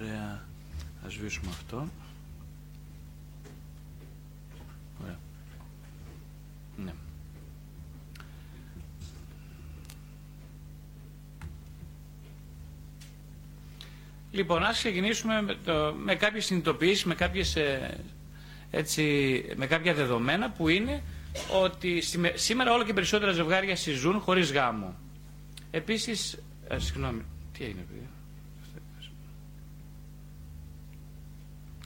Ωραία. Ας σβήσουμε αυτό. Ωραία. Ναι. Λοιπόν, ας ξεκινήσουμε με, το, με κάποιες συνειδητοποιήσεις, με, κάποιες, ε, έτσι, με κάποια δεδομένα που είναι ότι σήμερα όλο και περισσότερα ζευγάρια συζούν χωρίς γάμο. Επίσης, ε, συγγνώμη, τι έγινε παιδιά;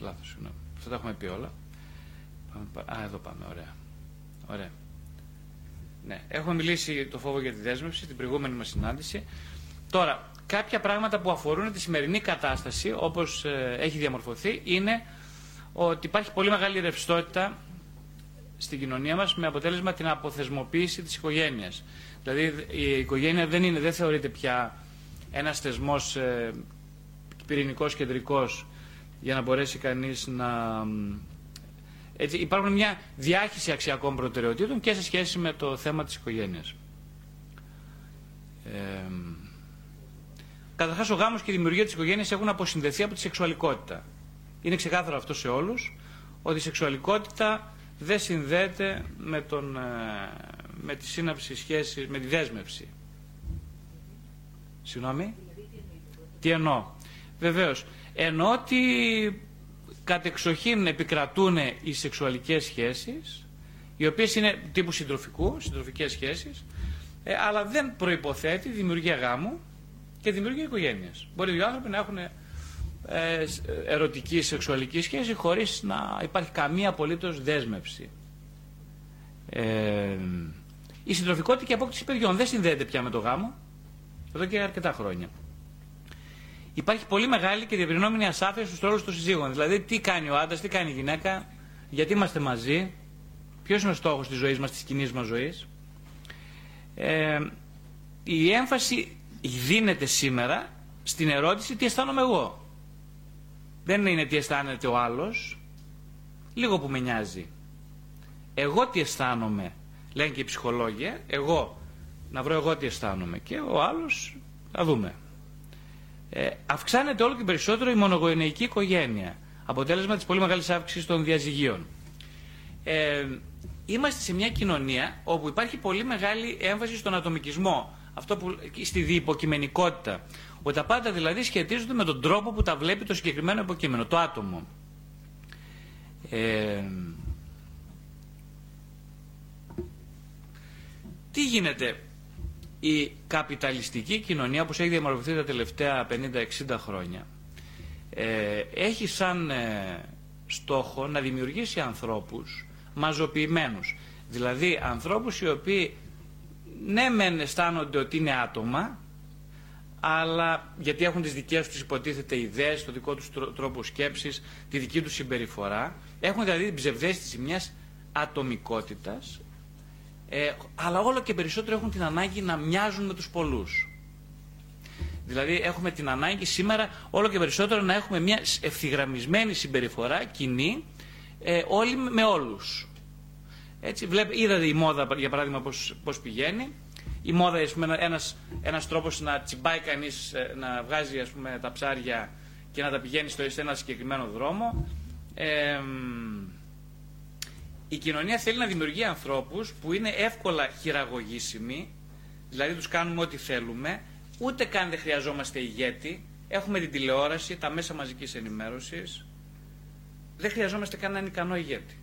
Λάθος, συγγνώμη. Αυτό τα έχουμε πει όλα. Α, εδώ πάμε, ωραία. Ωραία. Ναι, έχουμε μιλήσει το φόβο για τη δέσμευση, την προηγούμενη μας συνάντηση. Τώρα, κάποια πράγματα που αφορούν τη σημερινή κατάσταση, όπως ε, έχει διαμορφωθεί, είναι ότι υπάρχει πολύ μεγάλη ρευστότητα στην κοινωνία μας με αποτέλεσμα την αποθεσμοποίηση της οικογένειας. Δηλαδή η οικογένεια δεν, είναι, δεν θεωρείται πια ένας θεσμός ε, πυρηνικός κεντρικός για να μπορέσει κανείς να... Έτσι, υπάρχουν μια διάχυση αξιακών προτεραιοτήτων και σε σχέση με το θέμα της οικογένειας. Ε, καταρχάς ο γάμος και η δημιουργία της οικογένειας έχουν αποσυνδεθεί από τη σεξουαλικότητα. Είναι ξεκάθαρο αυτό σε όλους ότι η σεξουαλικότητα δεν συνδέεται με, τον, ε, με τη σύναψη σχέσης, με τη δέσμευση. Συγγνώμη. Τι εννοώ; Βεβαίως. Εννοώ ότι κατεξοχήν επικρατούν οι σεξουαλικές σχέσεις, οι οποίες είναι τύπου συντροφικού, συντροφικές σχέσεις, ε, αλλά δεν προϋποθέτει δημιουργία γάμου και δημιουργία οικογένειας. Μπορεί δύο άνθρωποι να έχουν ε, ερωτική σεξουαλική σχέση χωρίς να υπάρχει καμία απολύτως δέσμευση. Ε, η συντροφικότητα και απόκτηση παιδιών δεν συνδέεται πια με το γάμο εδώ και αρκετά χρόνια. Υπάρχει πολύ μεγάλη και διαπληνόμενη ασάφεια στους ρόλου των συζύγων. Δηλαδή, τι κάνει ο άντρας, τι κάνει η γυναίκα, γιατί είμαστε μαζί, ποιος είναι ο στόχος της ζωής μας, της κοινής μας ζωής. Ε, η έμφαση δίνεται σήμερα στην ερώτηση τι αισθάνομαι εγώ. Δεν είναι τι αισθάνεται ο άλλος, λίγο που με νοιάζει. Εγώ τι αισθάνομαι, λένε και οι ψυχολόγοι, εγώ, να βρω εγώ τι αισθάνομαι και ο άλλος, να δούμε. Ε, αυξάνεται όλο και περισσότερο η μονογονεϊκή οικογένεια, αποτέλεσμα της πολύ μεγάλης αύξησης των διαζυγίων. Ε, είμαστε σε μια κοινωνία όπου υπάρχει πολύ μεγάλη έμφαση στον ατομικισμό, αυτό που, στη διυποκειμενικότητα, ότι τα πάντα δηλαδή σχετίζονται με τον τρόπο που τα βλέπει το συγκεκριμένο υποκείμενο, το άτομο. Ε, τι γίνεται, η καπιταλιστική κοινωνία που έχει διαμορφωθεί τα τελευταία 50-60 χρόνια ε, έχει σαν ε, στόχο να δημιουργήσει ανθρώπους μαζοποιημένους. Δηλαδή ανθρώπους οι οποίοι ναι μεν αισθάνονται ότι είναι άτομα αλλά γιατί έχουν τις δικές τους υποτίθεται ιδέες, το δικό τους τρόπο σκέψης, τη δική τους συμπεριφορά. Έχουν δηλαδή την ψευδέστηση μιας ατομικότητας, ε, αλλά όλο και περισσότερο έχουν την ανάγκη να μοιάζουν με τους πολλούς. Δηλαδή έχουμε την ανάγκη σήμερα όλο και περισσότερο να έχουμε μια ευθυγραμμισμένη συμπεριφορά κοινή ε, όλοι με όλους. Έτσι, βλέπετε, είδατε η μόδα για παράδειγμα πώς, πώς πηγαίνει η μόδα, ας πούμε, ένας, ένας τρόπος να τσιμπάει κανείς, ε, να βγάζει ας πούμε, τα ψάρια και να τα πηγαίνει στο, σε ένα συγκεκριμένο δρόμο. Ε, η κοινωνία θέλει να δημιουργεί ανθρώπους που είναι εύκολα χειραγωγήσιμοι, δηλαδή τους κάνουμε ό,τι θέλουμε, ούτε καν δεν χρειαζόμαστε ηγέτη, έχουμε την τηλεόραση, τα μέσα μαζικής ενημέρωσης, δεν χρειαζόμαστε καν έναν ικανό ηγέτη.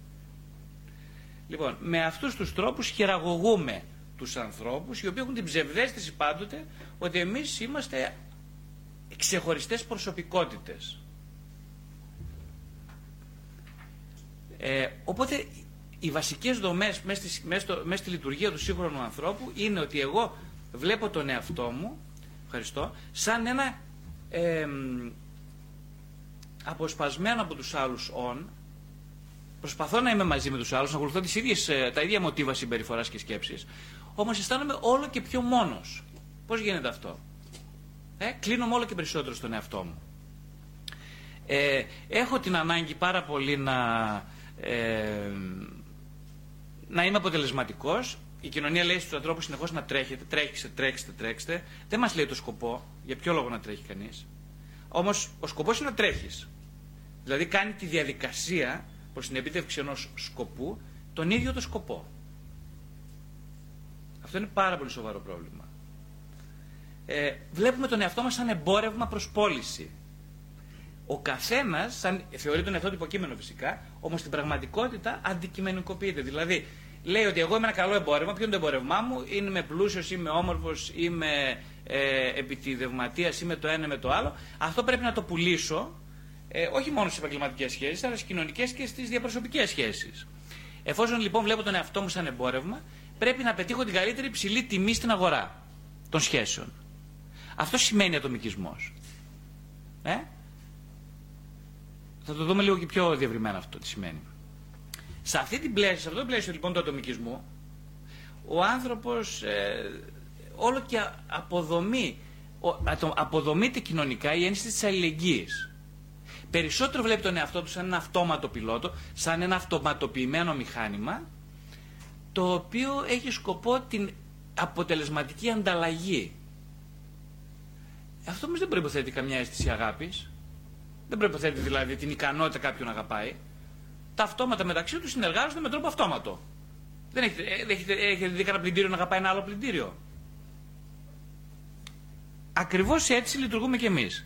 Λοιπόν, με αυτούς τους τρόπους χειραγωγούμε τους ανθρώπους οι οποίοι έχουν την ψευδέστηση πάντοτε ότι εμείς είμαστε ξεχωριστές προσωπικότητες. Ε, οπότε οι βασικές δομές μέσα στη, μέσα, στη λειτουργία του σύγχρονου ανθρώπου είναι ότι εγώ βλέπω τον εαυτό μου ευχαριστώ, σαν ένα ε, αποσπασμένο από τους άλλους όν προσπαθώ να είμαι μαζί με τους άλλους, να ακολουθώ τις ίδιες, ε, τα ίδια μοτίβα συμπεριφοράς και σκέψεις όμως αισθάνομαι όλο και πιο μόνος. Πώς γίνεται αυτό; Ε, κλείνομαι όλο και περισσότερο στον εαυτό μου. Ε, έχω την ανάγκη πάρα πολύ να, ε, να είμαι αποτελεσματικός. Η κοινωνία λέει στους ανθρώπους συνεχώς να τρέχετε, τρέξτε, τρέξτε, τρέξτε. Δεν μας λέει το σκοπό, για ποιο λόγο να τρέχει κανείς. Όμως ο σκοπός είναι να τρέχεις. Δηλαδή κάνει τη διαδικασία προς την επίτευξη ενός σκοπού τον ίδιο το σκοπό. Αυτό είναι πάρα πολύ σοβαρό πρόβλημα. Ε, βλέπουμε τον εαυτό μας σαν εμπόρευμα προς πώληση. Ο καθένας θεωρεί τον εαυτό του υποκείμενο φυσικά, όμως στην πραγματικότητα αντικειμενικοποιείται. Δηλαδή, λέει ότι εγώ είμαι ένα καλό εμπόρευμα. Ποιο είναι το εμπόρευμά μου, είμαι πλούσιος, είμαι όμορφος, είμαι ε, επιτιδευματία, είμαι το ένα με το άλλο. Αυτό πρέπει να το πουλήσω, ε, όχι μόνο στις επαγγελματικές σχέσεις, αλλά στις κοινωνικές και στις διαπροσωπικές σχέσεις. Εφόσον λοιπόν βλέπω τον εαυτό μου σαν εμπόρευμα, πρέπει να πετύχω την καλύτερη ψηλή τιμή στην αγορά των σχέσεων. Αυτό σημαίνει ατομικισμός. Ε; Θα το δούμε λίγο και πιο διευρυμένα αυτό τι σημαίνει. Σε, αυτή την πλαίσιο, σε αυτό το πλαίσιο λοιπόν του ατομικισμού, ο άνθρωπος ε, όλο και αποδομεί, αποδομείται κοινωνικά η ένστηση της αλληλεγγύης. Περισσότερο βλέπει τον εαυτό του σαν ένα αυτόματο πιλότο, σαν ένα αυτοματοποιημένο μηχάνημα, το οποίο έχει σκοπό την αποτελεσματική ανταλλαγή. Αυτό όμως δεν προϋποθέτει καμιά αίσθηση αγάπης. Δεν προποθέτει δηλαδή την ικανότητα κάποιου να αγαπάει. Τα αυτόματα μεταξύ τους συνεργάζονται με τρόπο αυτόματο. Δεν έχετε, ε, έχετε, έχετε δει κανένα πλυντήριο να αγαπάει ένα άλλο πλυντήριο; Ακριβώς έτσι λειτουργούμε κι εμείς.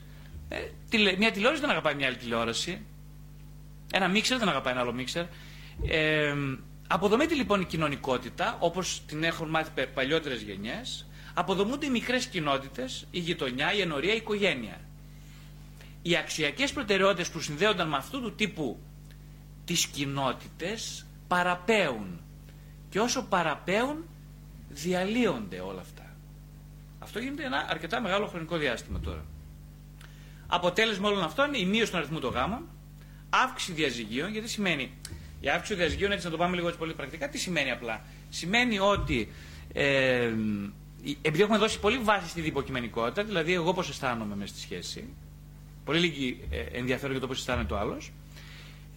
Ε, μια τηλεόραση δεν αγαπάει μια άλλη τηλεόραση. Ένα μίξερ δεν αγαπάει ένα άλλο μίξερ. Ε, αποδομείται λοιπόν η κοινωνικότητα όπως την έχουν μάθει παλιότερες γενιές. Αποδομούνται οι μικρές κοινότητες, η γειτονιά, η ενορία, η οικογένεια οι αξιακές προτεραιότητες που συνδέονταν με αυτού του τύπου τις κοινότητες παραπέουν. Και όσο παραπέουν διαλύονται όλα αυτά. Αυτό γίνεται ένα αρκετά μεγάλο χρονικό διάστημα τώρα. Αποτέλεσμα όλων αυτών είναι η μείωση των αριθμού των γάμων, αύξηση διαζυγίων, γιατί σημαίνει η αύξηση των διαζυγίων, έτσι να το πάμε λίγο έτσι πολύ πρακτικά, τι σημαίνει απλά; Σημαίνει ότι ε, επειδή έχουμε δώσει πολύ βάση στη διποκειμενικότητα, δηλαδή εγώ πώς αισθάνομαι μες στη σχέση, Πολύ λίγοι ε, ενδιαφέρον για το πώς αισθάνεται το άλλος.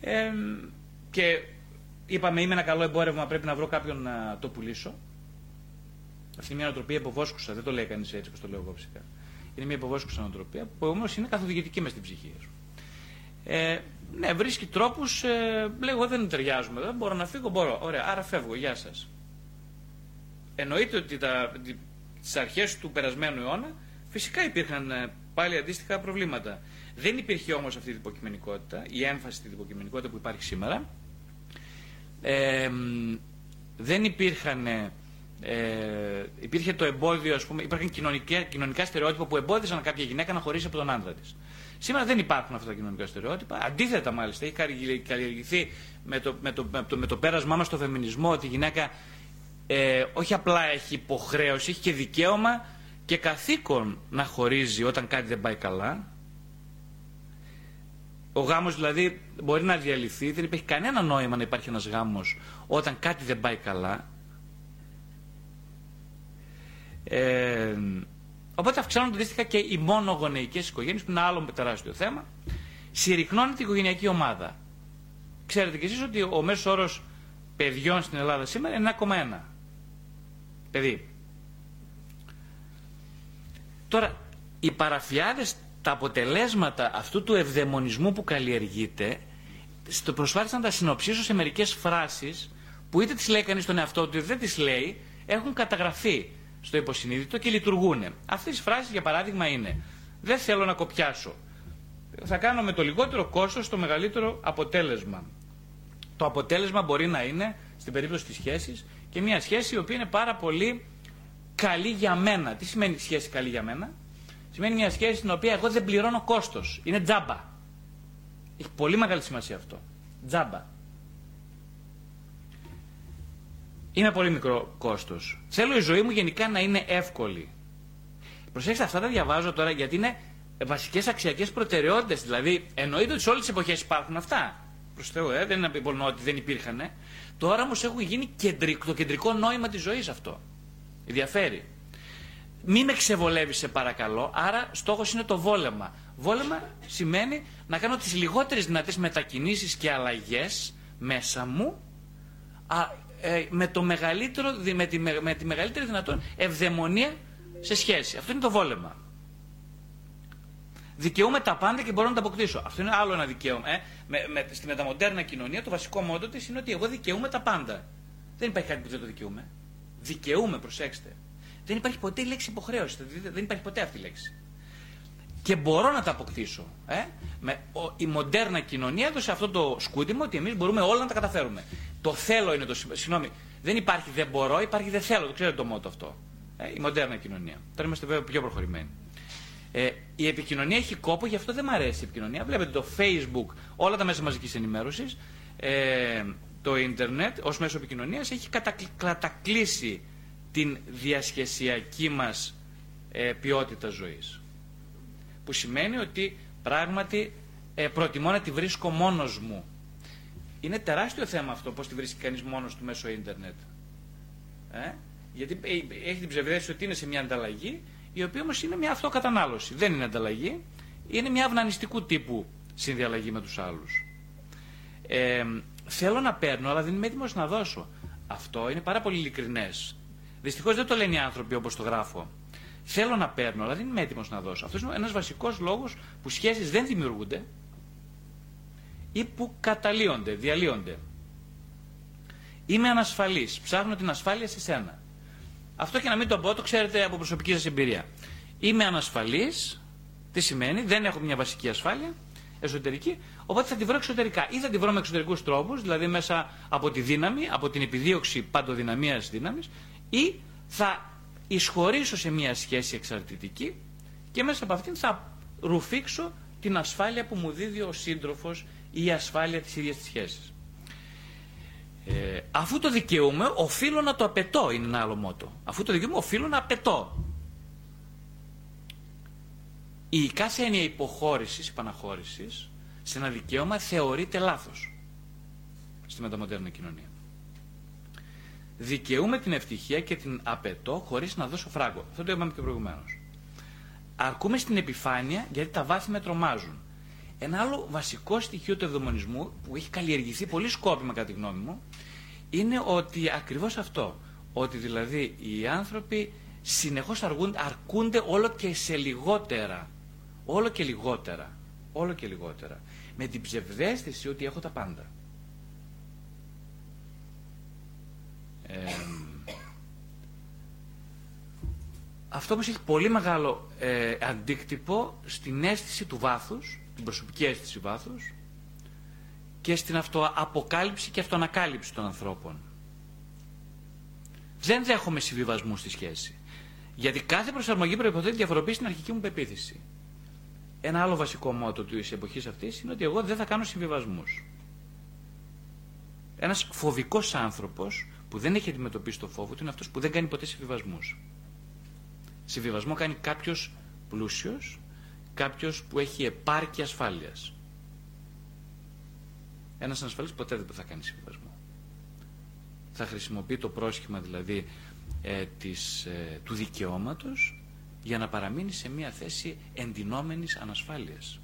Ε, και είπαμε, είμαι ένα καλό εμπόρευμα, πρέπει να βρω κάποιον να το πουλήσω. Αυτή είναι μια νοοτροπία υποβόσκουσα, δεν το λέει κανείς έτσι όπως το λέω εγώ φυσικά. Είναι μια υποβόσκουσα νοοτροπία που όμως είναι καθοδηγητική μες στην ψυχή σου. Ε, ναι, βρίσκει τρόπους, ε, λέει εγώ δεν ταιριάζουμε, δεν μπορώ να φύγω, μπορώ. Ωραία, άρα φεύγω, γεια σας. Εννοείται ότι τις αρχές του περασμένου αιώνα φυσικά υπήρχαν ε, πάλι αντίστοιχα προβλήματα. Δεν υπήρχε όμως αυτή η υποκειμενικότητα, η έμφαση στην υποκειμενικότητα που υπάρχει σήμερα. Ε, δεν υπήρχαν, ε, υπήρχε το εμπόδιο, ας πούμε, υπήρχαν κοινωνικά, κοινωνικά στερεότυπα που εμπόδιζαν κάποια γυναίκα να χωρίσει από τον άντρα της. Σήμερα δεν υπάρχουν αυτά τα κοινωνικά στερεότυπα. Αντίθετα, μάλιστα, έχει καλλιεργηθεί με το, με το, με το, με το πέρασμά μας στο φεμινισμό ότι η γυναίκα ε, όχι απλά έχει υποχρέωση, έχει και δικαίωμα και καθήκον να χωρίζει όταν κάτι δεν πάει καλά. Ο γάμος δηλαδή μπορεί να διαλυθεί, δεν υπάρχει κανένα νόημα να υπάρχει ένας γάμος όταν κάτι δεν πάει καλά. Ε, οπότε αυξάνονται αντίστοιχα και οι μονογονεϊκές οικογένειες που είναι άλλο τεράστιο θέμα. Συρρυκνώνεται η οικογενειακή ομάδα. Ξέρετε κι εσείς ότι ο μέσος όρος παιδιών στην Ελλάδα σήμερα είναι 1,1 παιδί. Τώρα, οι παραφιάδες, τα αποτελέσματα αυτού του ευδαιμονισμού που καλλιεργείται, στο προσπάθησα να τα συνοψίσω σε μερικές φράσεις που είτε τις λέει κανείς στον εαυτό του είτε δεν τις λέει, έχουν καταγραφεί στο υποσυνείδητο και λειτουργούν. Αυτές οι φράσεις για παράδειγμα είναι «Δεν θέλω να κοπιάσω». Θα κάνω με το λιγότερο κόστος το μεγαλύτερο αποτέλεσμα. Το αποτέλεσμα μπορεί να είναι, στην περίπτωση της σχέσης, και μια σχέση η οποία είναι πάρα πολύ καλή για μένα. Τι σημαίνει σχέση καλή για μένα; Σημαίνει μια σχέση στην οποία εγώ δεν πληρώνω κόστος. Είναι τζάμπα. Έχει πολύ μεγάλη σημασία αυτό. Τζάμπα. Είναι πολύ μικρό κόστος. Θέλω η ζωή μου γενικά να είναι εύκολη. Προσέξτε, αυτά τα διαβάζω τώρα γιατί είναι βασικές αξιακές προτεραιότητες. Δηλαδή, εννοείται ότι σε όλες τις εποχές υπάρχουν αυτά. Προς Θεού, ε, δεν είναι ότι δεν υπήρχαν. Τώρα όμως έχουν γίνει κεντρικό, το κεντρικό νόημα της ζωής αυτό. Ενδιαφέρει. Μη με ξεβολεύεις σε παρακαλώ, άρα στόχος είναι το βόλεμα. Βόλεμα σημαίνει να κάνω τις λιγότερες δυνατές μετακινήσεις και αλλαγές μέσα μου α, ε, με, το μεγαλύτερο, με, τη, με τη μεγαλύτερη δυνατόν ευδαιμονία σε σχέση. Αυτό είναι το βόλεμα. Δικαιούμαι τα πάντα και μπορώ να τα αποκτήσω. Αυτό είναι άλλο ένα δικαίωμα. Ε. Με, με, στη μεταμοντέρνα κοινωνία το βασικό μόντο της είναι ότι εγώ δικαιούμαι τα πάντα. Δεν υπάρχει κάτι που δεν το δικαιούμαι. Δικαιούμαι, προσέξτε. Δεν υπάρχει ποτέ η λέξη υποχρέωση. Δεν υπάρχει ποτέ αυτή η λέξη. Και μπορώ να τα αποκτήσω. Ε; Με, ο, η μοντέρνα κοινωνία έδωσε αυτό το σκούντιμο ότι εμείς μπορούμε όλα να τα καταφέρουμε. Το θέλω είναι το Συγγνώμη, δεν υπάρχει δεν μπορώ, υπάρχει δεν θέλω. Το ξέρετε το μότο αυτό. Ε, η μοντέρνα κοινωνία. Τώρα είμαστε βέβαια πιο προχωρημένοι. Ε, η επικοινωνία έχει κόπο, γι' αυτό δεν μου αρέσει η επικοινωνία. Βλέπετε το Facebook, όλα τα μέσα μαζικής ενημέρωσης, ε, το ίντερνετ ως μέσο επικοινωνίας έχει κατακλείσει την διασχεσιακή μας ε, ποιότητα ζωής. Που σημαίνει ότι πράγματι ε, προτιμώ να τη βρίσκω μόνος μου. Είναι τεράστιο θέμα αυτό πώς τη βρίσκει κανείς μόνος του μέσω ίντερνετ. Ε; Γιατί ε, έχει την ψευδέστηση ότι είναι σε μια ανταλλαγή, η οποία όμως είναι μια αυτοκατανάλωση. Δεν είναι ανταλλαγή, είναι μια αυνανιστικού τύπου συνδιαλλαγή με τους άλλους. Ε, θέλω να παίρνω, αλλά δεν είμαι έτοιμος να δώσω. Αυτό είναι πάρα πολύ ειλικρινές. Δυστυχώς δεν το λένε οι άνθρωποι όπως το γράφω. Θέλω να παίρνω, αλλά δεν είμαι έτοιμος να δώσω. Αυτός είναι ένας βασικός λόγος που σχέσεις δεν δημιουργούνται ή που καταλύονται, διαλύονται. Είμαι ανασφαλής. Ψάχνω την ασφάλεια σε σένα. Αυτό και να μην το πω, το ξέρετε από προσωπική σας εμπειρία. Είμαι ανασφαλής. Τι σημαίνει, δεν έχω μια βασική ασφάλεια εσωτερική, οπότε θα τη βρω εξωτερικά. Ή θα τη βρω με εξωτερικούς τρόπους, δηλαδή μέσα από τη δύναμη, από την επιδίωξη παντοδυναμίας δύναμης, ή θα εισχωρήσω σε μια σχέση εξαρτητική και μέσα από αυτήν θα ρουφήξω την ασφάλεια που μου δίδει ο σύντροφος ή η ασφάλεια της ίδιας της σχέσης. Ε, αφού το δικαιούμαι, οφείλω να το απαιτώ, είναι ένα άλλο μότο. Αφού το δικαιούμαι, οφείλω να απαιτώ. Η κάθε έννοια υποχώρησης, υπαναχώρηση, σε ένα δικαίωμα θεωρείται λάθος στη μεταμοντέρνα κοινωνία. Δικαιούμαι την ευτυχία και την απαιτώ χωρίς να δώσω φράγκο. Αυτό το είπαμε και προηγουμένως. Αρκούμε στην επιφάνεια γιατί τα βάθη με τρομάζουν. Ένα άλλο βασικό στοιχείο του ευδομονισμού που έχει καλλιεργηθεί πολύ σκόπιμα κατά τη γνώμη μου είναι ότι ακριβώς αυτό. Ότι δηλαδή οι άνθρωποι συνεχώς αρκούνται όλο και σε λιγότερα. Όλο και λιγότερα. Όλο και λιγότερα. Με την ψευδέστηση ότι έχω τα πάντα. Αυτό όμως έχει πολύ μεγάλο ε, αντίκτυπο στην αίσθηση του βάθους, την προσωπική αίσθηση βάθους και στην αυτοαποκάλυψη και αυτοανακάλυψη των ανθρώπων. Δεν δέχομαι συμβιβασμούς στη σχέση. Γιατί κάθε προσαρμογή προποθέτει διαφοροποίηση στην αρχική μου πεποίθηση. Ένα άλλο βασικό μότο της εποχής αυτής είναι ότι εγώ δεν θα κάνω συμβιβασμούς. Ένας φοβικός άνθρωπος που δεν έχει αντιμετωπίσει το φόβο του είναι αυτός που δεν κάνει ποτέ συμβιβασμούς. Συμβιβασμό κάνει κάποιος πλούσιος, κάποιος που έχει επάρκεια ασφάλειας. Ένας ανασφαλή ποτέ δεν θα κάνει συμβιβασμό. Θα χρησιμοποιεί το πρόσχημα δηλαδή ε, της, ε, του δικαιώματος για να παραμείνει σε μια θέση εντυνόμενης ανασφάλειας.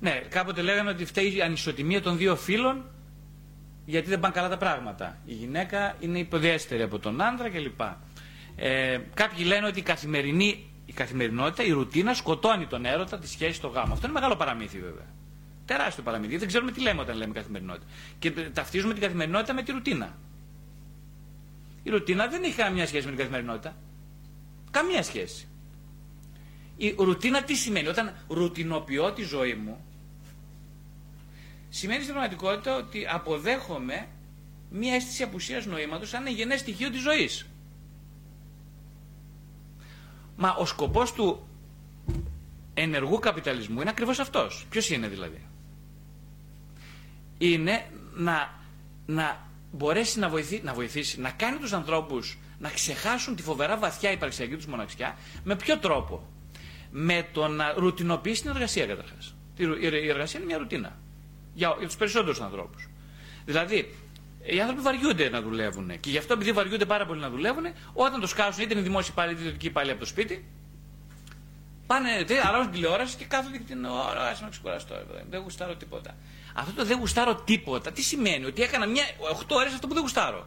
Ναι, κάποτε λέγανε ότι φταίει η ανισοτιμία των δύο φύλων γιατί δεν πάνε καλά τα πράγματα. Η γυναίκα είναι υποδιέστερη από τον άντρα κλπ. Ε, κάποιοι λένε ότι η καθημερινή η καθημερινότητα, η ρουτίνα σκοτώνει τον έρωτα, τη σχέση, στο γάμο. Αυτό είναι μεγάλο παραμύθι βέβαια. Τεράστιο παραμύθι. Δεν ξέρουμε τι λέμε όταν λέμε καθημερινότητα. Και ταυτίζουμε την καθημερινότητα με τη ρουτίνα. Η ρουτίνα δεν έχει καμία σχέση με την καθημερινότητα. Καμία σχέση. Η ρουτίνα τι σημαίνει; Όταν ρουτινοποιώ τη ζωή μου, σημαίνει στην πραγματικότητα ότι αποδέχομαι μια αίσθηση απουσίας νοήματος σαν γενές στοιχείο της ζωής. Μα ο σκοπός του ενεργού καπιταλισμού είναι ακριβώς αυτός. Ποιος είναι δηλαδή; Είναι να, να μπορέσει να, βοηθεί, να βοηθήσει, να κάνει τους ανθρώπους να ξεχάσουν τη φοβερά βαθιά υπαρξιακή τους μοναξιά. Με ποιο τρόπο; Με το να ρουτινοποιήσει την εργασία καταρχάς. Η εργασία είναι μια ρουτίνα. Για, για τους περισσότερους ανθρώπους. Δηλαδή, οι άνθρωποι βαριούνται να δουλεύουν. Και γι' αυτό επειδή βαριούνται πάρα πολύ να δουλεύουν, όταν το σκάσουν είτε είναι δημόσιοι πάλι είτε ιδιωτικοί πάλι από το σπίτι, πάνε, αλλάζουν τηλεόραση και κάθονται και την ώρα, α με ξεκουραστώ, δεν γουστάρω τίποτα. Αυτό το δεν γουστάρω τίποτα, τι σημαίνει, ότι έκανα μια 8 ώρες αυτό που δεν γουστάρω.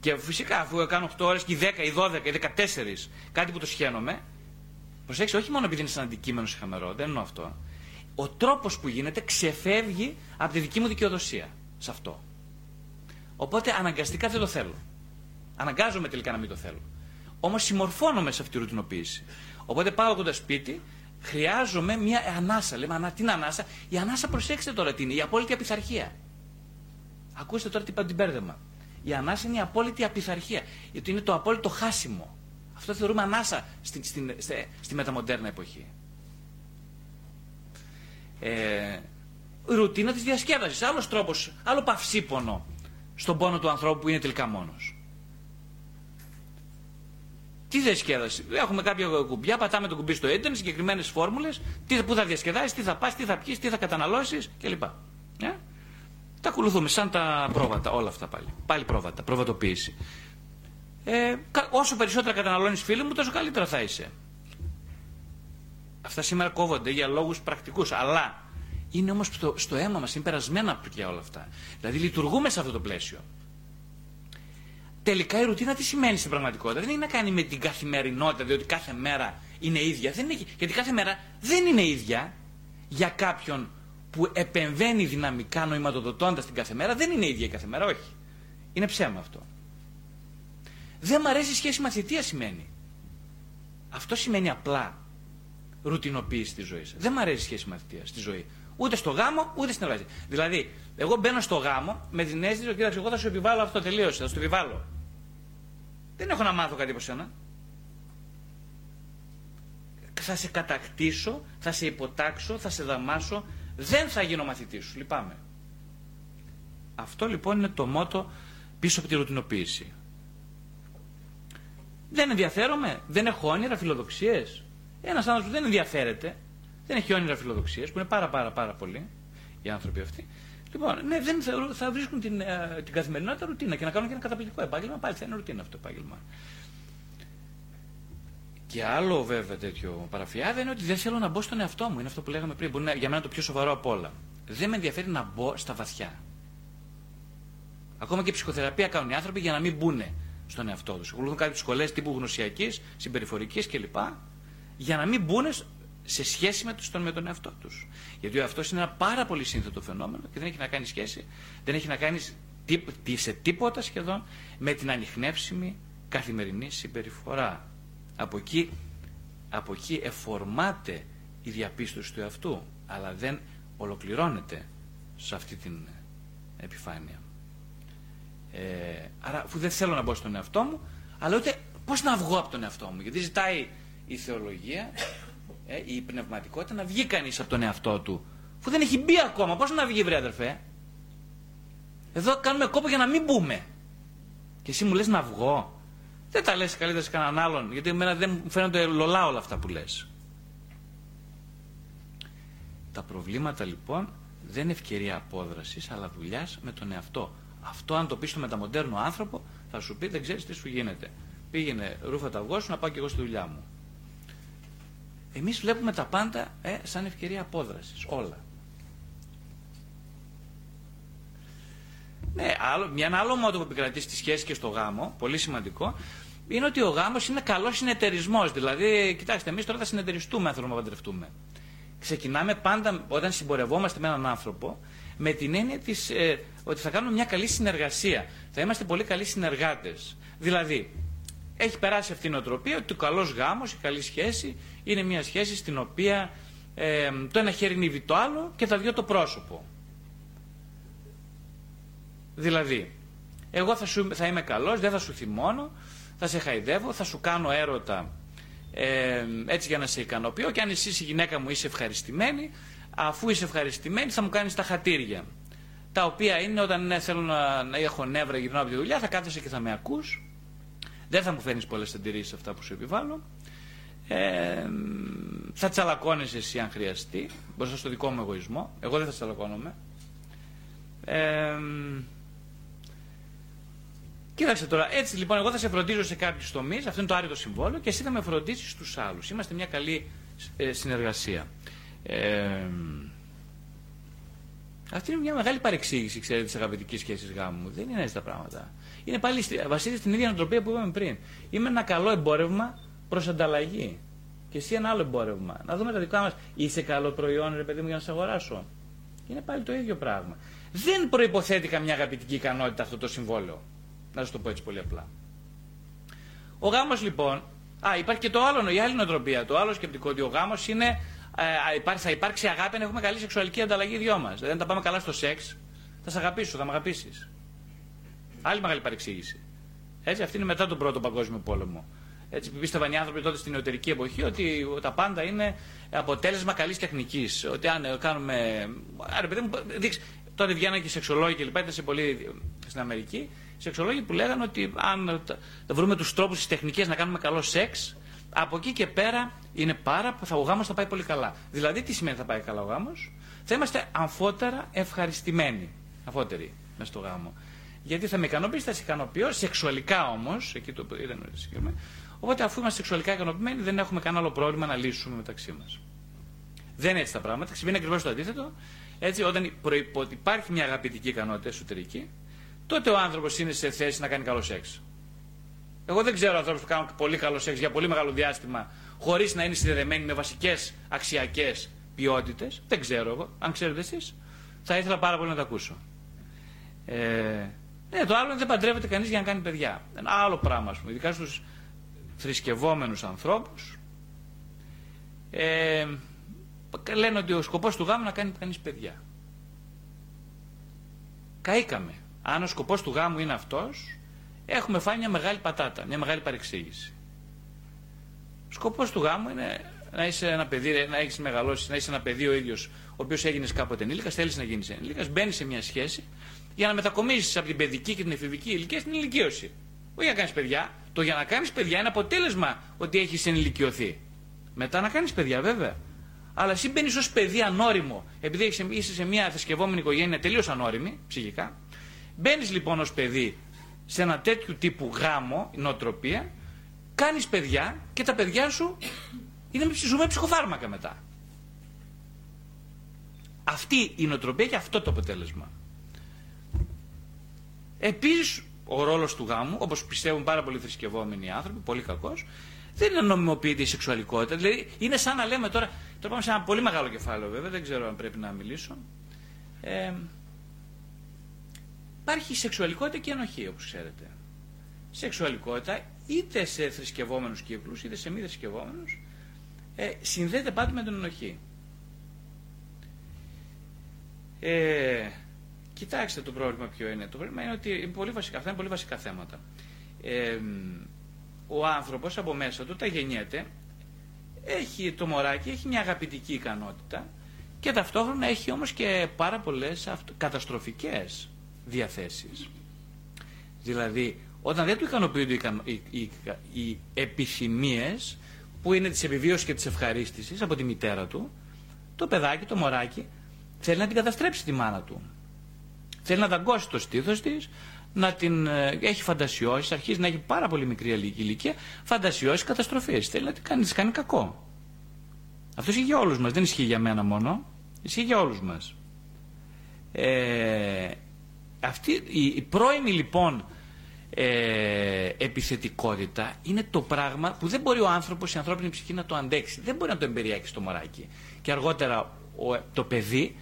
Και φυσικά αφού κάνω 8 ώρες και οι 10, οι 12, οι 14, κάτι που το σχένομαι, προσέξτε, όχι μόνο επειδή είναι σαν αντικείμενο χαμερό, δεν εννοώ αυτό. Ο τρόπος που γίνεται ξεφεύγει από τη δική μου δικαιοδοσία σε αυτό. Οπότε αναγκαστικά δεν το θέλω. Αναγκάζομαι τελικά να μην το θέλω. Όμως συμμορφώνομαι σε αυτή τη ρουτινοποίηση. Οπότε πάω κοντά σπίτι, χρειάζομαι μια ανάσα. Λέμε, ανά, τι είναι ανάσα; Η ανάσα, προσέξτε τώρα τι είναι, η απόλυτη απειθαρχία. Ακούστε τώρα τι είπα την μπέρδεμα. Η ανάσα είναι η απόλυτη απειθαρχία. Γιατί είναι το απόλυτο χάσιμο. Αυτό θεωρούμε ανάσα στη, στη, στη, στη μεταμοντέρνα εποχή. Ε, ρουτίνα της διασκέδασης. Άλλος τρόπος, άλλο παυσίπονο στον πόνο του ανθρώπου που είναι τελικά μόνος. Τι διασκέδαση. Έχουμε κάποια κουμπιά, πατάμε το κουμπί στο ίντερνετ, συγκεκριμένες φόρμουλες, πού θα διασκεδάσεις, τι θα πας, τι θα πιει, τι θα καταναλώσεις κλπ. Ε; Τα ακολουθούμε σαν τα πρόβατα, όλα αυτά πάλι. Πάλι πρόβατα, προβατοποίηση. Ε, όσο περισσότερα καταναλώνεις φίλοι μου, τόσο καλύτερα θα είσαι. Αυτά σήμερα κόβονται για λόγους πρακτικούς. Αλλά είναι όμως στο, στο αίμα μας, είναι περασμένα πια όλα αυτά. Δηλαδή λειτουργούμε σε αυτό το πλαίσιο τελικά η ρουτίνα τι σημαίνει στην πραγματικότητα; Δεν έχει να κάνει με την καθημερινότητα, διότι κάθε μέρα είναι ίδια. Δεν είναι, γιατί κάθε μέρα δεν είναι ίδια για κάποιον που επεμβαίνει δυναμικά νοηματοδοτώντας την κάθε μέρα. Δεν είναι ίδια η κάθε μέρα, όχι. Είναι ψέμα αυτό. Δεν μ' αρέσει η σχέση μαθητεία σημαίνει. Αυτό σημαίνει απλά ρουτινοποίηση τη ζωή. Δεν μ' αρέσει η σχέση μαθητεία στη ζωή. Ούτε στο γάμο, ούτε στην εργασία. Δηλαδή, εγώ μπαίνω στο γάμο με την αίσθηση ότι κοίταξε, εγώ θα σου επιβάλλω αυτό τελείωσε, θα σου το επιβάλλω. Δεν έχω να μάθω κάτι από σένα. Θα σε κατακτήσω, θα σε υποτάξω, θα σε δαμάσω. Δεν θα γίνω μαθητής σου. Λυπάμαι. Αυτό λοιπόν είναι το μότο πίσω από τη ρουτινοποίηση. Δεν ενδιαφέρομαι, δεν έχω όνειρα, φιλοδοξίες. Ένας άνθρωπος που δεν ενδιαφέρεται, δεν έχει όνειρα, φιλοδοξίε, που είναι πάρα πάρα πάρα πολλοί οι άνθρωποι αυτοί, Λοιπόν, ναι, δεν θα, θα βρίσκουν την, ε, την καθημερινότητα ρουτίνα και να κάνουν και ένα καταπληκτικό επάγγελμα. Πάλι θα είναι ρουτίνα αυτό το επάγγελμα. Και άλλο βέβαια τέτοιο παραφιάδε είναι ότι δεν θέλω να μπω στον εαυτό μου. Είναι αυτό που λέγαμε πριν. Μπορεί να, για μένα το πιο σοβαρό απ' όλα. Δεν με ενδιαφέρει να μπω στα βαθιά. Ακόμα και ψυχοθεραπεία κάνουν οι άνθρωποι για να μην μπουν στον εαυτό τους. Ακολουθούν κάποιες σχολέ τύπου γνωσιακής, συμπεριφορικής κλπ. Για να μην μπουν σε σχέση με, τον, με τον εαυτό τους. Γιατί ο εαυτός είναι ένα πάρα πολύ σύνθετο φαινόμενο και δεν έχει να κάνει σχέση, δεν έχει να κάνει σε τίποτα σχεδόν με την ανοιχνεύσιμη καθημερινή συμπεριφορά. Από εκεί, από εκεί εφορμάται η διαπίστωση του εαυτού, αλλά δεν ολοκληρώνεται σε αυτή την επιφάνεια. Ε, άρα, αφού δεν θέλω να μπω στον εαυτό μου, αλλά ούτε πώς να βγω από τον εαυτό μου, γιατί ζητάει η θεολογία ε, η πνευματικότητα να βγει κανείς από τον εαυτό του. Που δεν έχει μπει ακόμα. Πώς να βγει, βρε αδερφέ; Εδώ κάνουμε κόπο για να μην μπούμε. Και εσύ μου λες να βγω. Δεν τα λες καλύτερα σε κανέναν άλλον. Γιατί εμένα δεν μου φαίνονται λολά όλα αυτά που λες. Τα προβλήματα λοιπόν δεν είναι ευκαιρία απόδρασης, αλλά δουλειάς με τον εαυτό. Αυτό, αν το πεις στο μεταμοντέρνο άνθρωπο, θα σου πει: Δεν ξέρεις τι σου γίνεται. Πήγαινε ρούφα τα αυγό σου να πάω και εγώ στη δουλειά μου. Εμείς βλέπουμε τα πάντα ε, σαν ευκαιρία απόδρασης, όλα. Ναι, άλλο, μια, ένα άλλο μότο που επικρατεί στη σχέση και στο γάμο, πολύ σημαντικό, είναι ότι ο γάμος είναι καλός συνεταιρισμός. Δηλαδή, κοιτάξτε, εμείς τώρα θα συνεταιριστούμε αν θέλουμε να παντρευτούμε. Ξεκινάμε πάντα όταν συμπορευόμαστε με έναν άνθρωπο με την έννοια της, ε, ότι θα κάνουμε μια καλή συνεργασία. Θα είμαστε πολύ καλοί συνεργάτες. Δηλαδή, έχει περάσει αυτή η νοοτροπία ότι ο καλός γάμος, η καλή σχέση είναι μια σχέση στην οποία ε, το ένα χέρι νύβει το άλλο και τα δυο το πρόσωπο. Δηλαδή, εγώ θα, σου, θα είμαι καλός, δεν θα σου θυμώνω, θα σε χαϊδεύω, θα σου κάνω έρωτα ε, έτσι για να σε ικανοποιώ και αν εσύ η γυναίκα μου είσαι ευχαριστημένη, αφού είσαι ευχαριστημένη θα μου κάνεις τα χατήρια. Τα οποία είναι όταν ναι, θέλω να, να έχω νεύρα γυρνάω από τη δουλειά, θα κάθεσαι και θα με ακούς, δεν θα μου φέρνεις πολλές αντιρρήσεις αυτά που σου επιβάλλω ε, θα τσαλακώνεσαι εσύ αν χρειαστεί, μπροστά στο δικό μου εγωισμό. Εγώ δεν θα τσαλακώνομαι. Ε, κοίταξε τώρα, έτσι λοιπόν, εγώ θα σε φροντίζω σε κάποιους τομείς, αυτό είναι το άρρητο συμβόλαιο, και εσύ θα με φροντίσεις στου άλλους. Είμαστε μια καλή ε, συνεργασία. Ε, αυτή είναι μια μεγάλη παρεξήγηση, ξέρετε, της αγαπητικής σχέσης γάμου. Δεν είναι έτσι τα πράγματα. είναι πάλι βασίζεται στην ίδια νοοτροπία που είπαμε πριν. Είμαι ένα καλό εμπόρευμα προς ανταλλαγή. Και εσύ ένα άλλο εμπόρευμα. Να δούμε τα δικά μας. Είσαι καλό προϊόν, ρε παιδί μου, για να σε αγοράσω. Είναι πάλι το ίδιο πράγμα. Δεν προποθέτει καμιά αγαπητική ικανότητα αυτό το συμβόλαιο. Να σα το πω έτσι πολύ απλά. Ο γάμος λοιπόν. Α, υπάρχει και το άλλο, η άλλη νοοτροπία. Το άλλο σκεπτικό ότι ο γάμος είναι. Ε, θα υπάρξει αγάπη αν έχουμε καλή σεξουαλική ανταλλαγή οι δυο μας. Δηλαδή, αν τα πάμε καλά στο σεξ, θα σε αγαπήσω, θα με αγαπήσεις. Άλλη μεγάλη παρεξήγηση. Έτσι, αυτή είναι μετά τον Πρώτο Παγκόσμιο Πόλεμο. Έτσι, πίστευαν οι άνθρωποι τότε στην νεωτερική εποχή ότι τα πάντα είναι αποτέλεσμα καλής τεχνικής. Ότι αν κάνουμε. Άρα, παιδί μου, δείξει, τότε βγαίνανε και σεξολόγοι και λοιπά, ήταν σε πολύ στην Αμερική. Σεξολόγοι που λέγανε ότι αν βρούμε τους τρόπους, τις τεχνικές να κάνουμε καλό σεξ, από εκεί και πέρα είναι πάρα, θα, ο γάμος θα πάει πολύ καλά. Δηλαδή, τι σημαίνει θα πάει καλά ο γάμος, θα είμαστε αμφότερα ευχαριστημένοι. Αφότεροι μέσα στο γάμο. Γιατί θα με ικανοποιήσει, θα σε ικανοποιώ, σεξουαλικά όμως, εκεί το ήταν συγκεκριμένο. Οπότε, αφού είμαστε σεξουαλικά ικανοποιημένοι, δεν έχουμε κανένα άλλο πρόβλημα να λύσουμε μεταξύ μας. Δεν είναι έτσι τα πράγματα. Συμβαίνει ακριβώς το αντίθετο. Έτσι, όταν υπάρχει μια αγαπητική ικανότητα εσωτερική, τότε ο άνθρωπος είναι σε θέση να κάνει καλό σεξ. Εγώ δεν ξέρω ανθρώπους που κάνουν πολύ καλό σεξ για πολύ μεγάλο διάστημα, χωρίς να είναι συνδεδεμένοι με βασικές αξιακές ποιότητες. Δεν ξέρω εγώ. Αν ξέρετε εσείς, θα ήθελα πάρα πολύ να τα ακούσω. Ε, ναι, το άλλο είναι δεν παντρεύεται κανείς για να κάνει παιδιά. Ένα άλλο πράγμα, ας πούμε, ειδικά στους θρησκευόμενους ανθρώπους. Ε, λένε ότι ο σκοπός του γάμου να κάνει κανείς παιδιά. Καήκαμε. Αν ο σκοπός του γάμου είναι αυτός, έχουμε φάει μια μεγάλη πατάτα, μια μεγάλη παρεξήγηση. Ο σκοπός του γάμου είναι να είσαι ένα παιδί, να έχεις μεγαλώσει, να είσαι ένα παιδί ο ίδιος, ο οποίος έγινες κάποτε ενήλικας, θέλεις να γίνεις ενήλικας, μπαίνεις σε μια σχέση για να μετακομίσει από την παιδική και την εφηβική ηλικία στην ηλικίωση. Όχι για να κάνεις παιδιά. Το για να κάνεις παιδιά είναι αποτέλεσμα ότι έχεις ενηλικιωθεί. Μετά να κάνεις παιδιά, βέβαια. Αλλά εσύ μπαίνεις ως παιδί ανώριμο, επειδή είσαι σε μια θρησκευόμενη οικογένεια τελείως ανώριμη, ψυχικά. Μπαίνεις λοιπόν ως παιδί σε ένα τέτοιο τύπου γάμο, νοοτροπία, κάνεις παιδιά και τα παιδιά σου είναι ζούμε ψυχοφάρμακα μετά. Αυτή η νοοτροπία και αυτό το αποτέλεσμα. Επίσης, ο ρόλος του γάμου, όπως πιστεύουν πάρα πολλοί θρησκευόμενοι άνθρωποι, πολύ κακός, δεν είναι νομιμοποιείται η σεξουαλικότητα. Δηλαδή, είναι σαν να λέμε τώρα. Τώρα πάμε σε ένα πολύ μεγάλο κεφάλαιο, βέβαια, δεν ξέρω αν πρέπει να μιλήσω. Ε, υπάρχει σεξουαλικότητα και ενοχή, όπως ξέρετε. Σεξουαλικότητα, είτε σε θρησκευόμενους κύκλους, είτε σε μη θρησκευόμενους, ε, συνδέεται πάντα με την ενοχή. Ε, Κοιτάξτε το πρόβλημα ποιο είναι. Το πρόβλημα είναι ότι είναι πολύ βασικά, αυτά είναι πολύ βασικά θέματα. Ε, ο άνθρωπος από μέσα του, όταν γεννιέται, έχει το μωράκι, έχει μια αγαπητική ικανότητα και ταυτόχρονα έχει όμως και πάρα πολλές καταστροφικές διαθέσεις. Δηλαδή, όταν δεν του ικανοποιούνται οι, οι, οι επιθυμίες που είναι της επιβίωσης και της ευχαρίστησης από τη μητέρα του, το παιδάκι, το μωράκι, θέλει να την καταστρέψει τη μάνα του. Θέλει να δαγκώσει το στήθος της, να την ε, έχει φαντασιώσει, αρχίζει να έχει πάρα πολύ μικρή ηλικία, φαντασιώσει καταστροφές. Θέλει να την κάνει, της κάνει κακό. Αυτός ισχύει για όλους μας, δεν ισχύει για μένα μόνο. Ισχύει για όλους μας. Ε, αυτή η, η πρώιμη λοιπόν ε, επιθετικότητα είναι το πράγμα που δεν μπορεί ο άνθρωπος, η ανθρώπινη ψυχή να το αντέξει. Δεν μπορεί να το εμπεριάξει στο μωράκι. Και αργότερα ο, το παιδί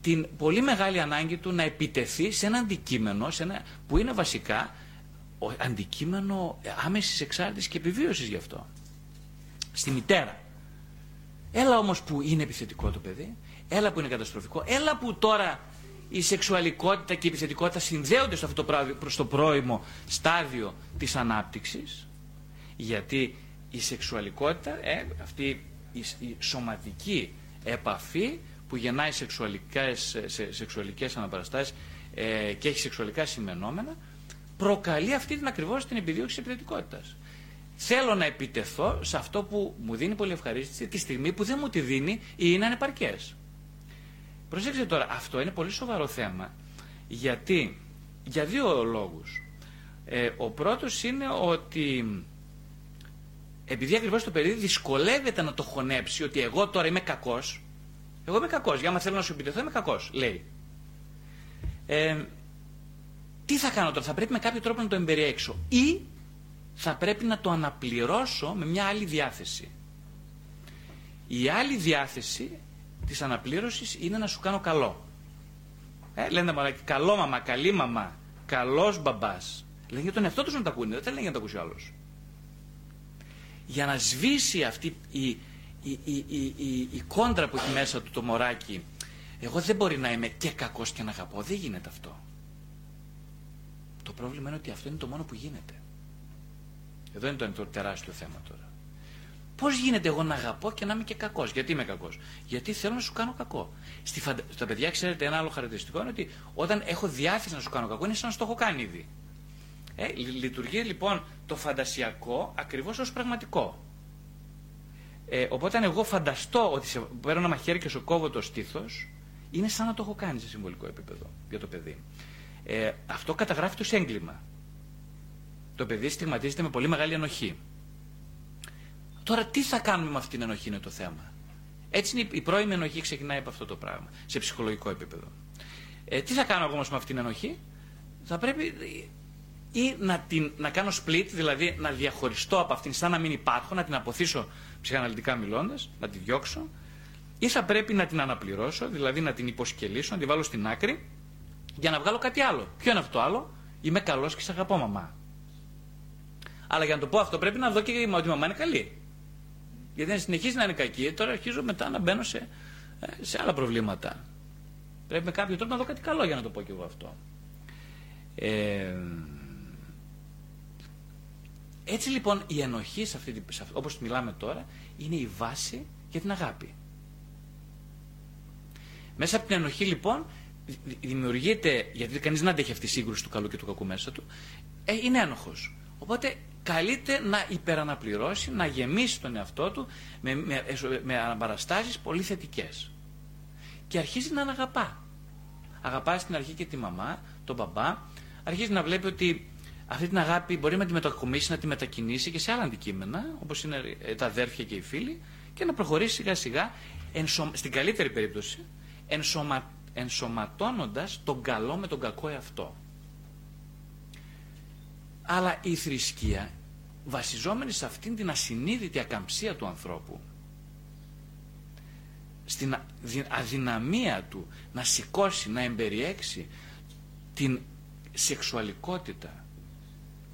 την πολύ μεγάλη ανάγκη του να επιτεθεί σε ένα αντικείμενο σε ένα, που είναι βασικά ο αντικείμενο άμεσης εξάρτησης και επιβίωσης γι' αυτό. Στη μητέρα. Έλα όμως που είναι επιθετικό το παιδί, έλα που είναι καταστροφικό, έλα που τώρα η σεξουαλικότητα και η επιθετικότητα συνδέονται στο αυτό προς το πρώιμο στάδιο της ανάπτυξης, γιατί η σεξουαλικότητα, ε, αυτή η σωματική επαφή που γεννάει σεξουαλικές, σε, σεξουαλικές αναπαραστάσεις ε, και έχει σεξουαλικά σημενόμενα, προκαλεί αυτή την ακριβώς την επιδίωξη της επιθετικότητας. Θέλω να επιτεθώ σε αυτό που μου δίνει πολύ ευχαρίστηση τη στιγμή που δεν μου τη δίνει ή είναι ανεπαρκές. Προσέξτε τώρα, αυτό είναι πολύ σοβαρό θέμα, γιατί για δύο λόγους. Ε, ο πρώτος είναι ότι επειδή ακριβώς το παιδί δυσκολεύεται να το χωνέψει ότι εγώ τώρα είμαι κακός, εγώ είμαι κακός. Για άμα θέλω να σου επιτεθώ, είμαι κακός, λέει. Ε, τι θα κάνω τώρα, θα πρέπει με κάποιο τρόπο να το εμπεριέξω ή θα πρέπει να το αναπληρώσω με μια άλλη διάθεση. Η άλλη διάθεση της αναπλήρωσης είναι να σου κάνω καλό. Ε, λένε μωράκι, καλό μαμά, καλή μαμά, καλός μπαμπάς. Λένε για τον εαυτό τους να τα ακούνε, δεν τα λένε για να τα ακούσει άλλος. Για να σβήσει αυτή η, η, η, η, η κόντρα που έχει μέσα του το μωράκι, εγώ δεν μπορεί να είμαι και κακός και να αγαπώ, δεν γίνεται αυτό. Το πρόβλημα είναι ότι αυτό είναι το μόνο που γίνεται. Εδώ είναι το, τεράστιο θέμα τώρα. Πώς γίνεται εγώ να αγαπώ και να είμαι και κακός; Γιατί είμαι κακός; Γιατί θέλω να σου κάνω κακό. Στη φαντα... Στα παιδιά, ξέρετε, ένα άλλο χαρακτηριστικό είναι ότι όταν έχω διάθεση να σου κάνω κακό, είναι σαν να το έχω κάνει ήδη. Ε, λειτουργεί λοιπόν το φαντασιακό ακριβώς ως πραγματικό. Ε, οπότε αν εγώ φανταστώ ότι σε παίρνω ένα μαχαίρι και σου κόβω το στήθος, είναι σαν να το έχω κάνει σε συμβολικό επίπεδο για το παιδί. Ε, αυτό καταγράφει το έγκλημα. Το παιδί στιγματίζεται με πολύ μεγάλη ενοχή. Τώρα τι θα κάνουμε με αυτήν την ενοχή είναι το θέμα. Έτσι είναι η πρώιμη ενοχή ξεκινάει από αυτό το πράγμα, σε ψυχολογικό επίπεδο. Ε, τι θα κάνω εγώ όμως με αυτήν την ενοχή, θα πρέπει ή να, την, να κάνω split, δηλαδή να διαχωριστώ από αυτήν σαν να μην υπάρχω, να την αποθήσω ψυχαναλυτικά μιλώντας, να τη διώξω, ή θα πρέπει να την αναπληρώσω, δηλαδή να την υποσκελίσω, να την βάλω στην άκρη, για να βγάλω κάτι άλλο. Ποιο είναι αυτό το άλλο, είμαι καλός και σε αγαπώ μαμά. Αλλά για να το πω αυτό πρέπει να δω και ότι η μαμά είναι καλή. Γιατί αν συνεχίζει να είναι κακή, τώρα αρχίζω μετά να μπαίνω σε, ε, σε άλλα προβλήματα. Πρέπει με κάποιο τρόπο να δω κάτι καλό για να το πω και εγώ αυτό. Ε, έτσι λοιπόν η ενοχή, σε αυτή, σε αυτή, όπως μιλάμε τώρα, είναι η βάση για την αγάπη. Μέσα από την ενοχή λοιπόν δημιουργείται, γιατί κανείς δεν αντέχει αυτή η σύγκρουση του καλού και του κακού μέσα του, ε, είναι ένοχος. Οπότε καλείται να υπεραναπληρώσει, να γεμίσει τον εαυτό του με, με, με αναπαραστάσεις πολύ θετικές. Και αρχίζει να αγαπά. Αγαπάς στην αρχή και τη μαμά, τον μπαμπά, αρχίζει να βλέπει ότι αυτή την αγάπη μπορεί να τη μετακομίσει, να τη μετακινήσει και σε άλλα αντικείμενα, όπως είναι τα αδέρφια και οι φίλοι, και να προχωρήσει σιγά σιγά, στην καλύτερη περίπτωση, ενσωμα, ενσωματώνοντας τον καλό με τον κακό εαυτό. Αλλά η θρησκεία βασιζόμενη σε αυτήν την ασυνείδητη ακαμψία του ανθρώπου στην αδυναμία του να σηκώσει, να εμπεριέξει την σεξουαλικότητα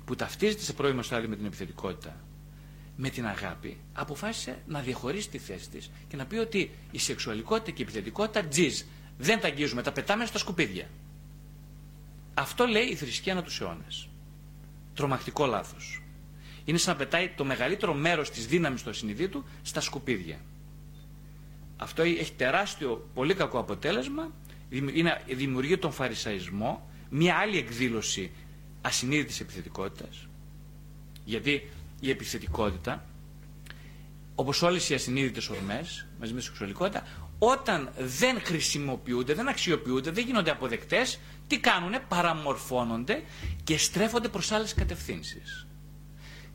που ταυτίζεται σε πρώιμο στάδιο με την επιθετικότητα με την αγάπη αποφάσισε να διαχωρίσει τη θέση της και να πει ότι η σεξουαλικότητα και η επιθετικότητα τζιζ δεν τα αγγίζουμε, τα πετάμε στα σκουπίδια αυτό λέει η θρησκεία ανά τους αιώνες τρομακτικό λάθος. Είναι σαν να πετάει το μεγαλύτερο μέρος της δύναμης του ασυνειδήτου στα σκουπίδια. Αυτό έχει τεράστιο, πολύ κακό αποτέλεσμα. Είναι, δημιουργεί τον φαρισαϊσμό, μια άλλη εκδήλωση ασυνείδητης επιθετικότητας. Γιατί η επιθετικότητα, όπως όλες οι ασυνείδητες ορμές, μαζί με τη σεξουαλικότητα, όταν δεν χρησιμοποιούνται, δεν αξιοποιούνται, δεν γίνονται αποδεκτές, τι κάνουνε, παραμορφώνονται και στρέφονται προς άλλες κατευθύνσεις.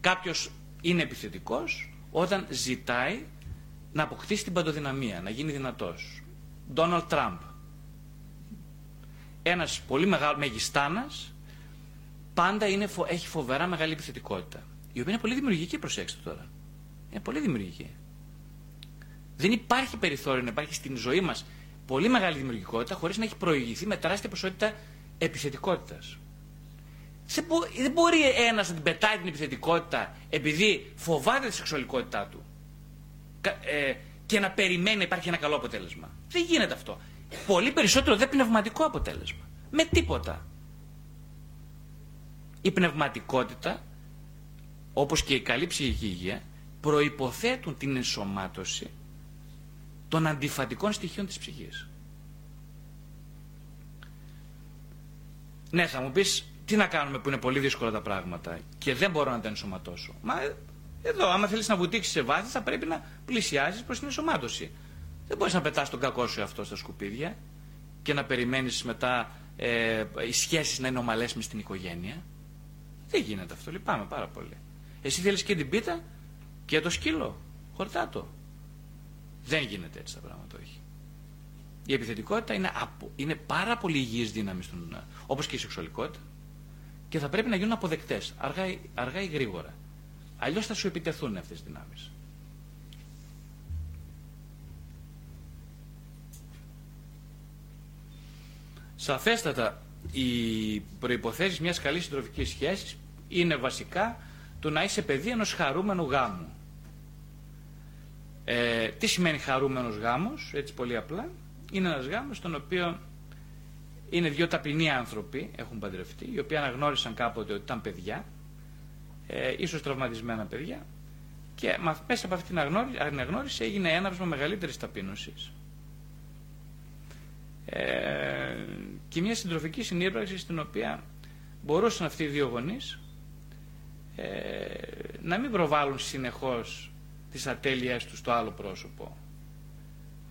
Κάποιος είναι επιθετικός όταν ζητάει να αποκτήσει την παντοδυναμία, να γίνει δυνατός. Ντόναλτ Τραμπ. Ένας πολύ μεγάλος μεγιστάνας, πάντα είναι, έχει φοβερά μεγάλη επιθετικότητα. Η οποία είναι πολύ δημιουργική, προσέξτε τώρα. Είναι πολύ δημιουργική. Δεν υπάρχει περιθώριο να υπάρχει στην ζωή μας πολύ μεγάλη δημιουργικότητα χωρίς να έχει προηγηθεί με τεράστια ποσότητα επιθετικότητας. Δεν μπορεί ένας να την πετάει την επιθετικότητα επειδή φοβάται τη σεξουαλικότητά του ε, και να περιμένει να υπάρχει ένα καλό αποτέλεσμα. Δεν γίνεται αυτό. Πολύ περισσότερο δεν πνευματικό αποτέλεσμα. Με τίποτα. Η πνευματικότητα, όπως και η καλή ψυχική υγεία, προϋποθέτουν την ενσωμάτωση των αντιφατικών στοιχείων της ψυχής. Ναι, θα μου πεις, τι να κάνουμε που είναι πολύ δύσκολα τα πράγματα και δεν μπορώ να τα ενσωματώσω; Μα εδώ, άμα θέλεις να βουτήξεις σε βάθη, θα πρέπει να πλησιάζεις προς την ενσωμάτωση. Δεν μπορείς να πετάς τον κακό σου αυτό στα σκουπίδια και να περιμένεις μετά ε, οι σχέσεις να είναι ομαλές μες στην οικογένεια. Δεν γίνεται αυτό, λυπάμαι πάρα πολύ. Εσύ θέλεις και την πίτα και το σκύλο, χορτάτο. Δεν γίνεται έτσι τα πράγματα, όχι. Η επιθετικότητα είναι, απο, είναι πάρα πολύ υγιής δύναμη, στον, όπως και η σεξουαλικότητα. και θα πρέπει να γίνουν αποδεκτές, αργά, αργά ή γρήγορα. Αλλιώς θα σου επιτεθούν αυτές τις δυνάμεις. Σαφέστατα, οι προϋποθέσεις μιας καλής συντροφικής σχέσης είναι βασικά το να είσαι παιδί ενός χαρούμενου γάμου. Ε, τι σημαίνει χαρούμενος γάμος, έτσι πολύ απλά. Είναι ένας γάμος στον οποίο είναι δύο ταπεινοί άνθρωποι, έχουν παντρευτεί, οι οποίοι αναγνώρισαν κάποτε ότι ήταν παιδιά, ε, ίσως τραυματισμένα παιδιά, και μέσα από αυτή την αναγνώριση έγινε έναυσμα μεγαλύτερης ταπείνωσης. Ε, και μια συντροφική συνύπαρξη στην οποία μπορούσαν αυτοί οι δύο γονείς ε, να μην προβάλλουν συνεχώς τις ατέλειές τους στο άλλο πρόσωπο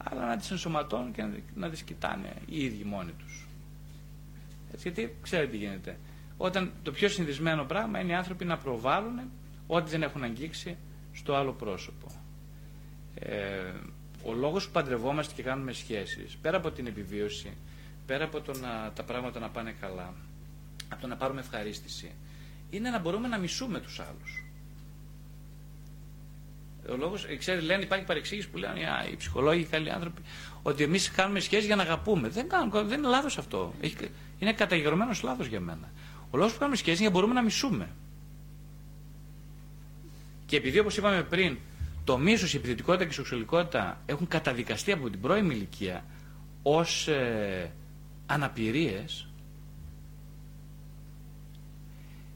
αλλά να τις ενσωματώνουν και να τις κοιτάνε οι ίδιοι μόνοι τους. Έτσι, γιατί ξέρετε τι γίνεται. Όταν το πιο συνδυσμένο πράγμα είναι οι άνθρωποι να προβάλλουν ό,τι δεν έχουν αγγίξει στο άλλο πρόσωπο. Ε, ο λόγος που παντρευόμαστε και κάνουμε σχέσεις, πέρα από την επιβίωση, πέρα από το να τα πράγματα να πάνε καλά, από το να πάρουμε ευχαρίστηση, είναι να μπορούμε να μισούμε τους άλλους. Ο λόγος, ε, ξέρει, λένε, υπάρχει παρεξήγηση που λένε οι ψυχολόγοι, οι καλοί άνθρωποι, ότι εμείς κάνουμε σχέσει για να αγαπούμε. Δεν, κάνουμε, δεν είναι λάθος αυτό. Είναι καταγεγραμμένος λάθος για μένα. Ο λόγος που κάνουμε σχέσει είναι για να μπορούμε να μισούμε. Και επειδή, όπως είπαμε πριν, το μίσος, η επιθετικότητα και η σεξουαλικότητα έχουν καταδικαστεί από την πρώιμη ηλικία ως ε, αναπηρίες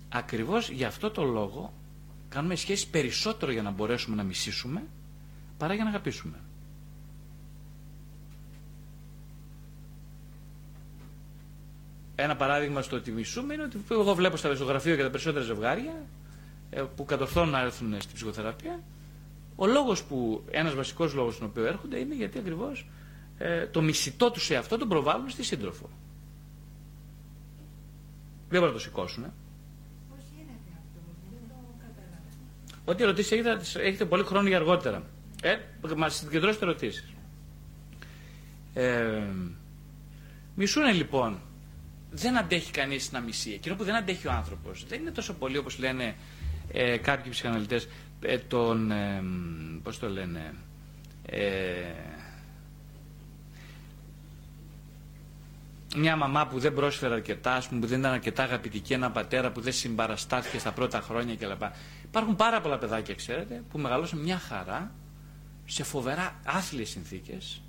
ακριβώς για αυτό το λόγο κάνουμε σχέσεις περισσότερο για να μπορέσουμε να μισήσουμε παρά για να αγαπήσουμε. Ένα παράδειγμα στο ότι μισούμε είναι ότι εγώ βλέπω στα γραφείο και τα περισσότερα ζευγάρια ε, που κατορθώνουν να έρθουν στην ψυχοθεραπεία ο λόγος που, ένας βασικός λόγος στον οποίο έρχονται είναι γιατί ακριβώς ε, το μισητό τους σε αυτό τον προβάλλουν στη σύντροφο. Δεν μπορούν να το σηκώσουν. Ό,τι ερωτήσεις έχετε, έχετε πολύ χρόνο για αργότερα. Ε, μας συγκεντρώσετε ερωτήσεις. Ε, μισούνε λοιπόν. Δεν αντέχει κανείς να μισεί. Εκείνο που δεν αντέχει ο άνθρωπος δεν είναι τόσο πολύ όπως λένε ε, κάποιοι ψυχαναλυτές ε, τον, ε, πώς το λένε, ε, μια μαμά που δεν πρόσφερε αρκετά, που δεν ήταν αρκετά αγαπητική, ένα πατέρα που δεν συμπαραστάθηκε στα πρώτα χρόνια κλπ. Υπάρχουν πάρα πολλά παιδάκια, ξέρετε, που μεγαλώσαν μια χαρά σε φοβερά άθλιες συνθήκες,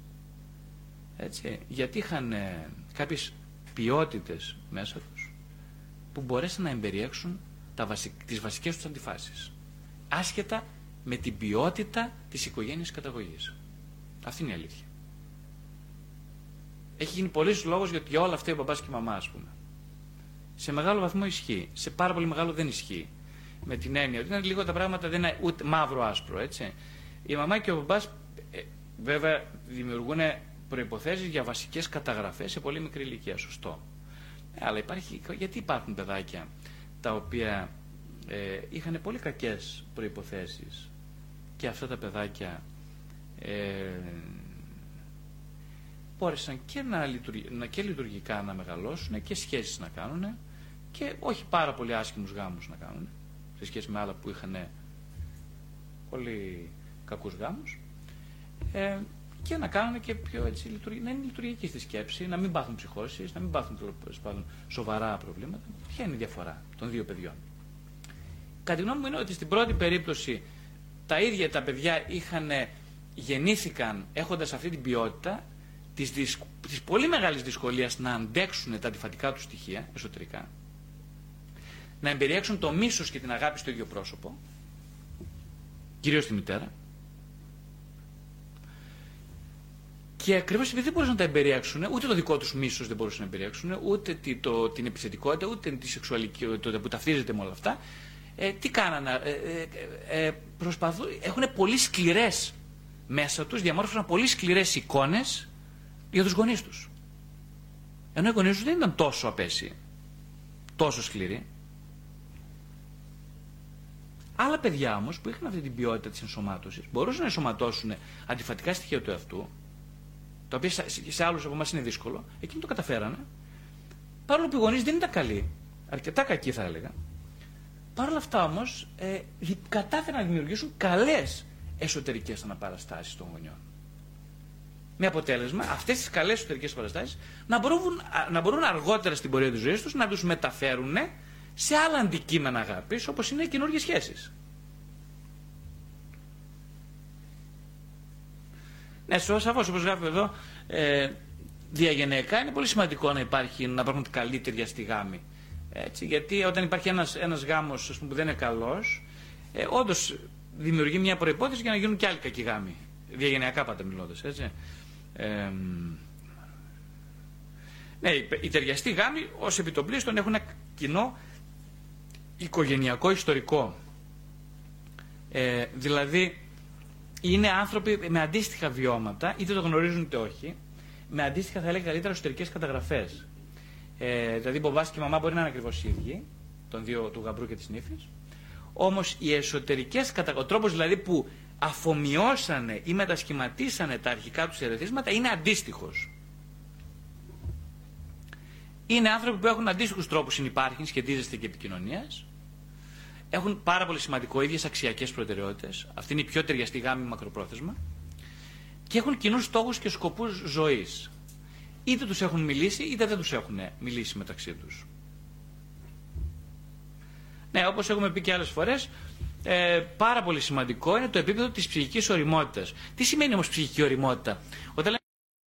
έτσι, γιατί είχαν ε, κάποιες ποιότητες μέσα τους που μπορέσαν να εμπεριέξουν τα βασικ, τις βασικές τους αντιφάσεις άσχετα με την ποιότητα της οικογένειας καταγωγής. Αυτή είναι η αλήθεια. Έχει γίνει πολλής λόγος γιατί για όλα αυτά ο μπαμπάς και η μαμά, ας πούμε. Σε μεγάλο βαθμό ισχύει. Σε πάρα πολύ μεγάλο δεν ισχύει. Με την έννοια ότι είναι λίγο τα πράγματα δεν είναι ούτε μαύρο-άσπρο, έτσι. Η μαμά και ο μπαμπάς ε, βέβαια δημιουργούν προϋποθέσεις για βασικές καταγραφές σε πολύ μικρή ηλικία, σωστό. Ε, αλλά υπάρχει, γιατί υπάρχουν παιδάκια τα οποία ε, είχαν πολύ κακές προϋποθέσεις και αυτά τα παιδάκια ε, μπόρεσαν και, να λειτουργικά, και λειτουργικά να μεγαλώσουν και σχέσεις να κάνουν και όχι πάρα πολύ άσχημους γάμους να κάνουν σε σχέση με άλλα που είχαν πολύ κακούς γάμους ε, και να κάνουν και πιο έτσι, να είναι λειτουργική στη σκέψη, να μην πάθουν ψυχώσεις, να μην πάθουν σοβαρά προβλήματα. Ποια είναι η διαφορά των δύο παιδιών; Κατά τη γνώμη μου είναι ότι στην πρώτη περίπτωση τα ίδια τα παιδιά είχαν, γεννήθηκαν έχοντας αυτή την ποιότητα της, δυσ, της πολύ μεγάλης δυσκολίας να αντέξουν τα αντιφατικά τους στοιχεία εσωτερικά, να εμπεριέξουν το μίσος και την αγάπη στο ίδιο πρόσωπο, κυρίως στη μητέρα, Και ακριβώς επειδή δεν μπορούσαν να τα εμπεριέξουν, ούτε το δικό τους μίσος δεν μπορούσαν να εμπεριέξουν, ούτε το, την επιθετικότητα, ούτε τη σεξουαλικότητα που ταυτίζεται με όλα αυτά, ε, τι κάνανε, ε, ε, ε προσπαθούν, έχουν πολύ σκληρές μέσα τους, διαμόρφωσαν πολύ σκληρές εικόνες για τους γονείς τους. Ενώ οι γονείς τους δεν ήταν τόσο απέσιοι, τόσο σκληροί. Άλλα παιδιά όμως που είχαν αυτή την ποιότητα της ενσωμάτωσης μπορούσαν να ενσωματώσουν αντιφατικά στοιχεία του εαυτού, τα οποία σε άλλους από εμάς είναι δύσκολο, εκείνοι το καταφέρανε, παρόλο που οι γονείς δεν ήταν καλοί αρκετά κακοί θα έλεγα. Παρ' όλα αυτά όμως ε, κατάφεραν να δημιουργήσουν καλές εσωτερικές αναπαραστάσεις των γονιών. Με αποτέλεσμα αυτές τις καλές εσωτερικές παραστάσεις να μπορούν, να μπορούν αργότερα στην πορεία της ζωής τους να τους μεταφέρουν σε άλλα αντικείμενα αγάπης όπως είναι οι καινούργιες σχέσεις. Ναι, σαφώς όπως γράφει εδώ, ε, διαγενειακά είναι πολύ σημαντικό να, υπάρχει, να υπάρχουν καλή στη γάμη. Έτσι, γιατί όταν υπάρχει ένας, ένας γάμος πούμε, που δεν είναι καλός, ε, όντως δημιουργεί μια προϋπόθεση για να γίνουν και άλλοι κακοί γάμοι. Διαγενειακά πάντα μιλώντας, έτσι. Ε, ναι, οι ταιριαστοί γάμοι ως επιτοπλίστων έχουν ένα κοινό οικογενειακό ιστορικό. Ε, δηλαδή, είναι άνθρωποι με αντίστοιχα βιώματα, είτε το γνωρίζουν είτε όχι, με αντίστοιχα θα έλεγα καλύτερα εσωτερικές καταγραφές. Ε, δηλαδή, ο και η μαμά μπορεί να είναι ακριβώς οι ίδιοι, των δύο, του γαμπρού και της νύφης. Όμως οι εσωτερικές καταγραφέ, ο τρόπος δηλαδή που αφομοιώσανε ή μετασχηματίσανε τα αρχικά τους ερεθίσματα είναι αντίστοιχος. Είναι άνθρωποι που έχουν αντίστοιχους τρόπους συνυπάρχει, σχετίζεστε και επικοινωνίας. Έχουν πάρα πολύ σημαντικό ίδιες αξιακές προτεραιότητες. Αυτή είναι η πιο ταιριαστή γάμη μακροπρόθεσμα και έχουν κοινούς στόχους και σκοπούς ζωής. Είτε τους έχουν μιλήσει, είτε δεν τους έχουν μιλήσει μεταξύ τους. Ναι, όπως έχουμε πει και άλλες φορές, ε, πάρα πολύ σημαντικό είναι το επίπεδο της ψυχικής οριμότητας. Τι σημαίνει όμως ψυχική οριμότητα, Όταν